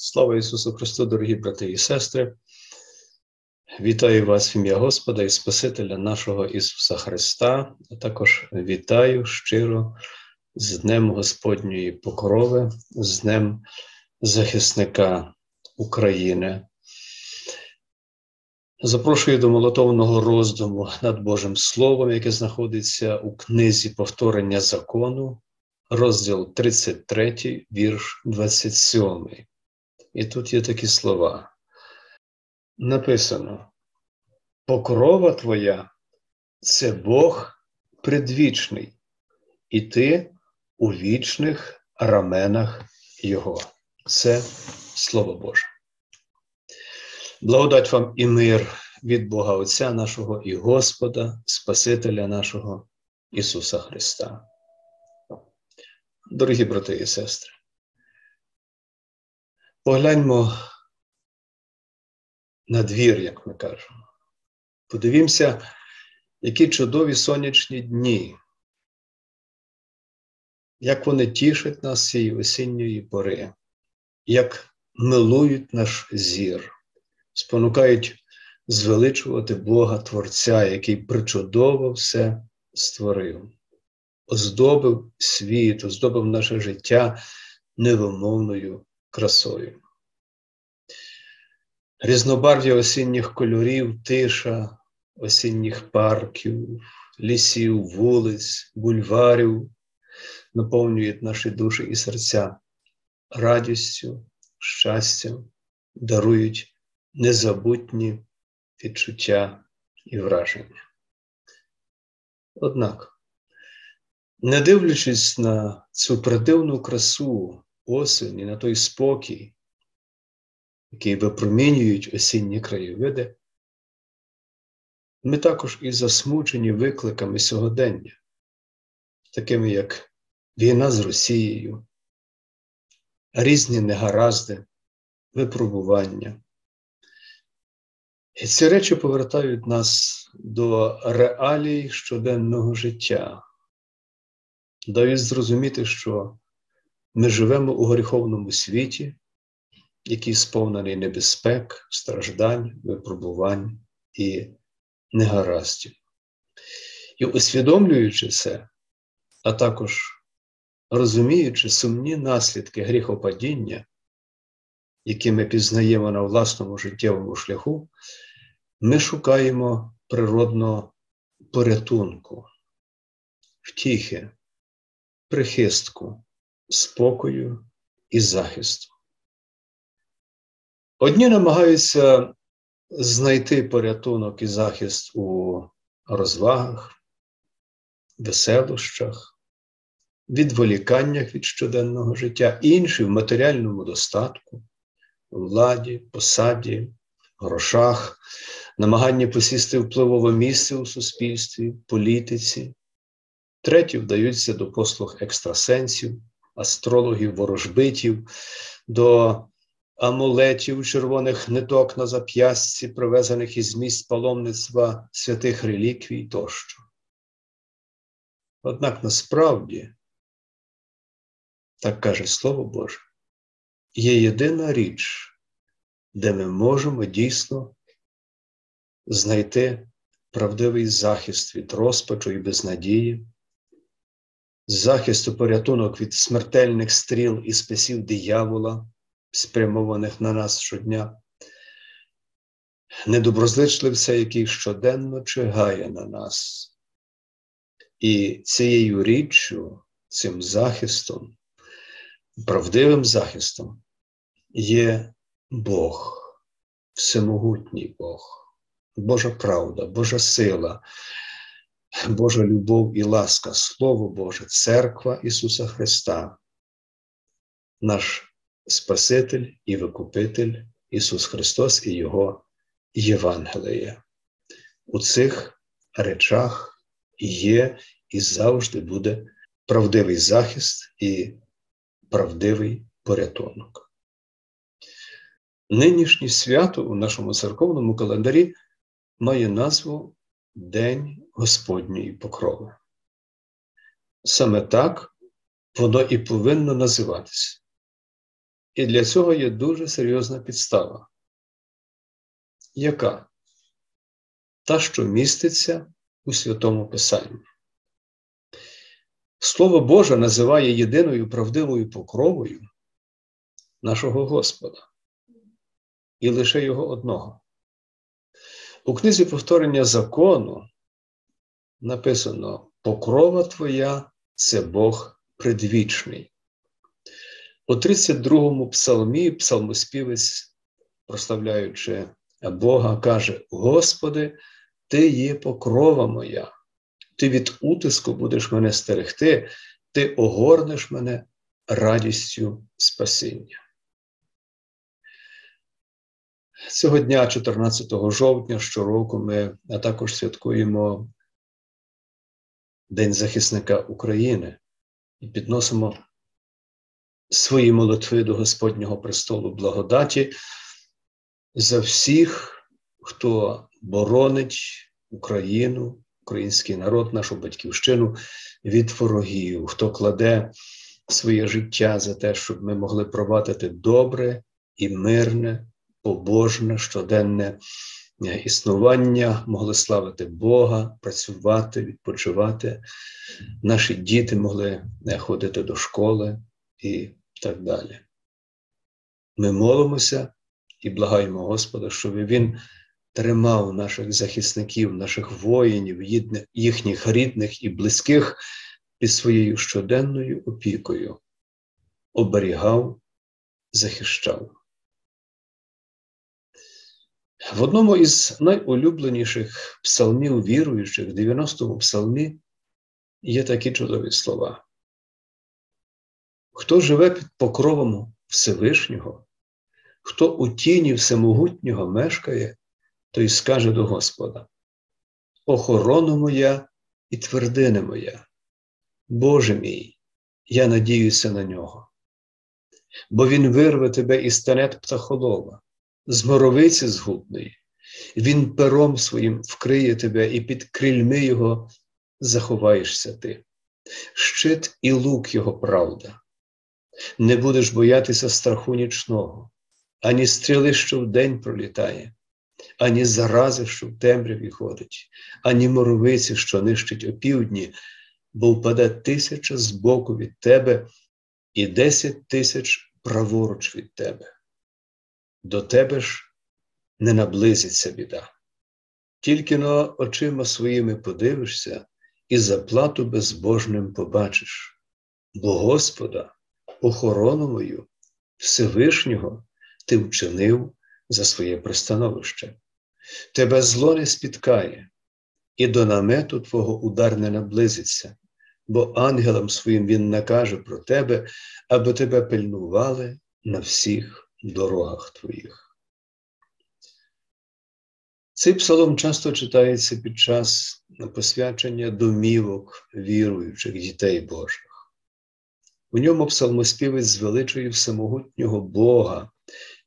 Слава Ісусу Христу, дорогі брати і сестри! Вітаю вас в ім'я Господа і Спасителя нашого Ісуса Христа, а також вітаю щиро з Днем Господньої покрови, з Днем захисника України. Запрошую до молотовного роздуму над Божим Словом, яке знаходиться у книзі повторення закону, розділ 33, вірш 27. І тут є такі слова. Написано: Покрова твоя це Бог предвічний, і ти у вічних раменах Його. Це Слово Боже. Благодать вам і мир від Бога Отця нашого і Господа, Спасителя нашого Ісуса Христа. Дорогі брати і сестри, погляньмо на двір, як ми кажемо. Подивімося, які чудові сонячні дні, як вони тішать нас цієї осінньої пори, як милують наш зір, спонукають звеличувати Бога Творця, який причудово все створив, оздобив світ, оздобив наше життя невимовною красою. Різнобарв'я осінніх кольорів, тиша, осінніх парків, лісів, вулиць, бульварів наповнюють наші душі і серця радістю, щастям, дарують незабутні відчуття і враження. Однак, не дивлячись на цю придивну красу осені, на той спокій, який випромінюють осінні краєвиди, ми також і засмучені викликами сьогодення, такими як війна з Росією, різні негаразди, випробування. І ці речі повертають нас до реалій щоденного життя, дають зрозуміти, що ми живемо у гріховному світі, який сповнений небезпек, страждань, випробувань і негараздів. І усвідомлюючи це, а також розуміючи сумні наслідки гріхопадіння, які ми пізнаємо на власному життєвому шляху, ми шукаємо природного порятунку, втіхи, прихистку, спокою і захисту. Одні намагаються знайти порятунок і захист у розвагах, веселощах, відволіканнях від щоденного життя, інші в матеріальному достатку, владі, посаді, грошах, намаганні посісти впливове місце у суспільстві, політиці, треті вдаються до послуг екстрасенсів, астрологів, ворожбитів, до амулетів, червоних ниток на зап'ястці, привезених із місць паломництва святих реліквій тощо. Однак насправді, так каже Слово Боже, є єдина річ, де ми можемо дійсно знайти правдивий захист від розпачу і безнадії, захист у порятунок від смертельних стріл і списів диявола, спрямованих на нас щодня, недоброзичливця, який щоденно чигає на нас. І цією річчю, цим захистом, правдивим захистом є Бог, всемогутній Бог, Божа правда, Божа сила, Божа любов і ласка, Слово Боже, Церква Ісуса Христа, наш Спаситель і Викупитель Ісус Христос і Його Євангеліє. У цих речах є і завжди буде правдивий захист і правдивий порятунок. Нинішнє свято у нашому церковному календарі має назву День Господньої покрови. Саме так воно і повинно називатися. І для цього є дуже серйозна підстава. Яка? Та, що міститься у Святому Писанні. Слово Боже називає єдиною правдивою покровою нашого Господа і лише Його одного. У книзі повторення закону написано: Покрова Твоя це Бог предвічний. У 32-му псалмі псалмоспівець, прославляючи Бога, каже: Господи, Ти є покрова моя, Ти від утиску будеш мене стерегти, Ти огорнеш мене радістю спасіння. Цього дня, 14 жовтня, щороку, ми також святкуємо День захисника України і підносимо свої молитви до Господнього престолу благодаті за всіх, хто боронить Україну, український народ, нашу батьківщину від ворогів, хто кладе своє життя за те, щоб ми могли провадити добре і мирне, побожне, щоденне існування, могли славити Бога, працювати, відпочивати. Наші діти могли ходити до школи і так далі. Ми молимося і благаємо Господа, щоб Він тримав наших захисників, наших воїнів, їхніх рідних і близьких під своєю щоденною опікою, оберігав, захищав. В одному із найулюбленіших псалмів віруючих, 90-му псалмі, є такі чудові слова. Хто живе під покровом Всевишнього, хто у тіні всемогутнього мешкає, той скаже до Господа: Охорона моя і твердина моя, Боже мій, я надіюся на нього, бо Він вирве тебе із танет птахолова, з моровиці згубної, Він пером своїм вкриє тебе і під крильми Його заховаєшся ти. Щит і лук Його правда. Не будеш боятися страху нічного, ані стріли, що вдень пролітає, ані зарази, що в темряві ходить, ані моровиці, що нищить опівдні, бо впаде тисяча збоку від тебе і десять тисяч праворуч від тебе. До тебе ж не наблизиться біда. Тільки но очима своїми подивишся і заплату безбожним побачиш, бо Господа охорону мою Всевишнього ти вчинив за своє пристановище. Тебе зло не спіткає, і до намету Твого удар не наблизиться, бо ангелам своїм Він накаже про тебе, аби тебе пильнували на всіх дорогах твоїх. Цей псалом часто читається під час посвячення домівок віруючих дітей Божих. У ньому псалмоспівець звеличує всемогутнього Бога,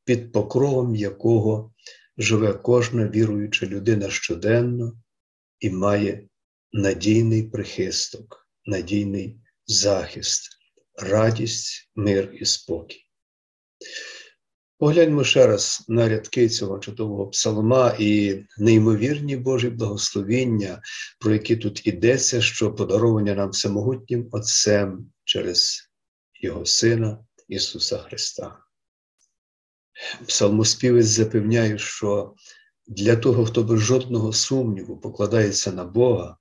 під покровом якого живе кожна віруюча людина щоденно і має надійний прихисток, надійний захист, радість, мир і спокій. Погляньмо ще раз на рядки цього чудового псалма і неймовірні Божі благословіння, про які тут ідеться, що подаровані нам всемогутнім Отцем через Його Сина Ісуса Христа. Псалмоспівець запевняє, що для того, хто без жодного сумніву покладається на Бога,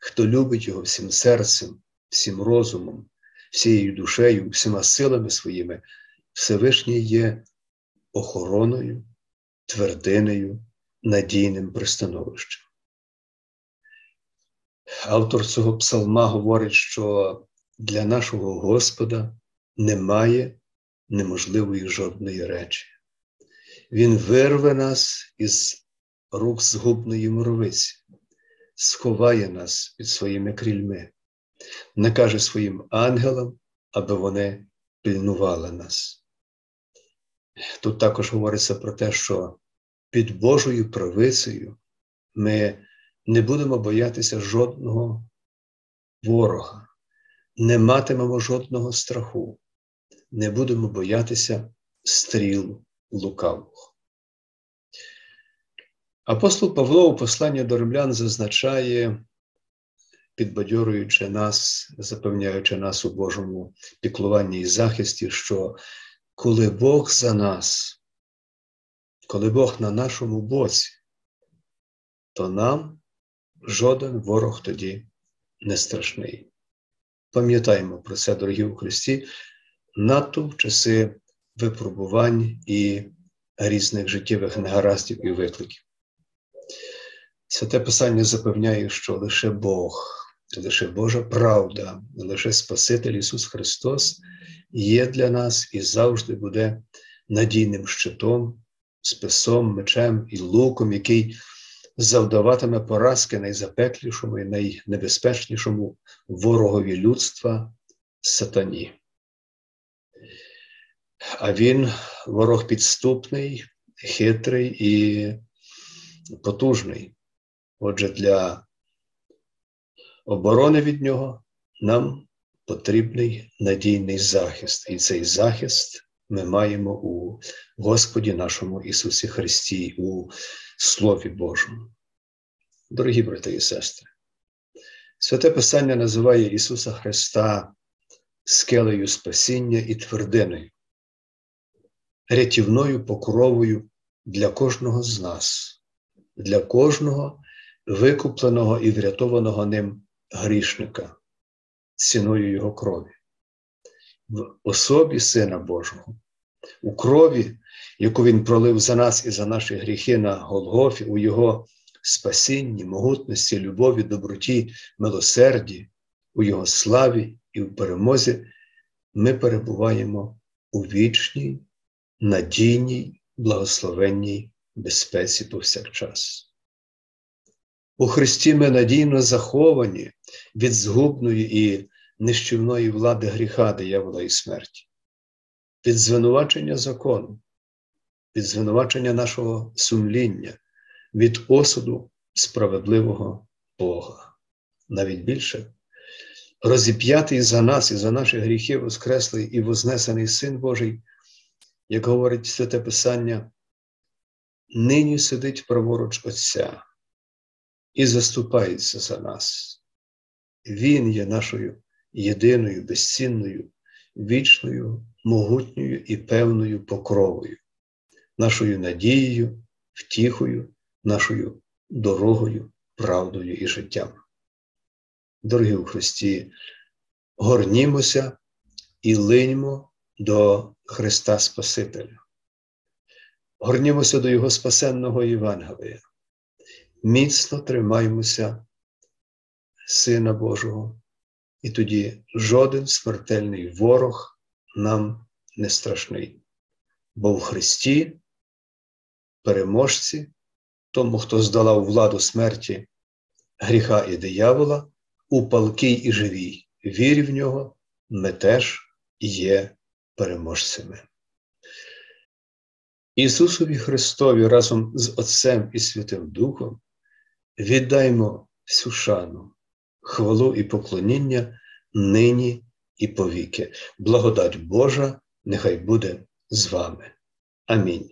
хто любить Його всім серцем, всім розумом, всією душею, всіма силами своїми, Всевишній є охороною, твердинею, надійним пристановищем. Автор цього псалма говорить, що для нашого Господа немає неможливої жодної речі. Він вирве нас із рук згубної моровиці, сховає нас під своїми крільми, накаже своїм ангелам, аби вони пильнували нас. Тут також говориться про те, що під Божою правицею ми не будемо боятися жодного ворога, не матимемо жодного страху, не будемо боятися стріл лукавого. Апостол Павло у посланні до римлян зазначає, підбадьорюючи нас, запевняючи нас у Божому піклуванні і захисті, що коли Бог за нас, коли Бог на нашому боці, то нам жоден ворог тоді не страшний. Пам'ятаємо про це, дорогі у Христі, надто в часи випробувань і різних життєвих негараздів і викликів. Святе Писання запевняє, що лише Бог, лише Божа правда, лише Спаситель Ісус Христос є для нас і завжди буде надійним щитом, списом, мечем і луком, який завдаватиме поразки найзапеклішому і найнебезпечнішому ворогові людства сатані. А він ворог підступний, хитрий і потужний. Отже, для оборони від нього нам потрібний надійний захист. І цей захист ми маємо у Господі нашому Ісусі Христі, у Слові Божому. Дорогі брати і сестри, святе Писання називає Ісуса Христа скелею спасіння і твердиною, рятівною покровою для кожного з нас, для кожного викупленого і врятованого ним грішника ціною Його крові, в особі Сина Божого, у крові, яку Він пролив за нас і за наші гріхи на Голгофі, у Його спасінні, могутності, любові, доброті, милосерді, у Його славі і в перемозі, ми перебуваємо у вічній, надійній, благословенній безпеці повсякчас. У Христі ми надійно заховані від згубної і нищівної влади гріха, диявола і смерті, від звинувачення закону, від звинувачення нашого сумління, від осуду справедливого Бога. Навіть більше, розіп'ятий за нас і за наші гріхи, воскреслий і вознесений Син Божий, як говорить Святе Писання, нині сидить праворуч Отця і заступається за нас. Він є нашою єдиною, безцінною, вічною, могутньою і певною покровою, нашою надією, втіхою, нашою дорогою, правдою і життям. Дорогі у Христі, горнімося і линьмо до Христа Спасителя. Горнімося до Його спасенного Євангелія. Міцно тримаймося Сина Божого, і тоді жоден смертельний ворог нам не страшний. Бо в Христі, переможці, тому, хто здолав владу смерті, гріха і диявола, у палкій і живій вірі в нього, ми теж є переможцями. Ісусові Христові разом з Отцем і Святим Духом віддаймо всю шану, хвалу і поклоніння нині і повіки. Благодать Божа нехай буде з вами. Амінь.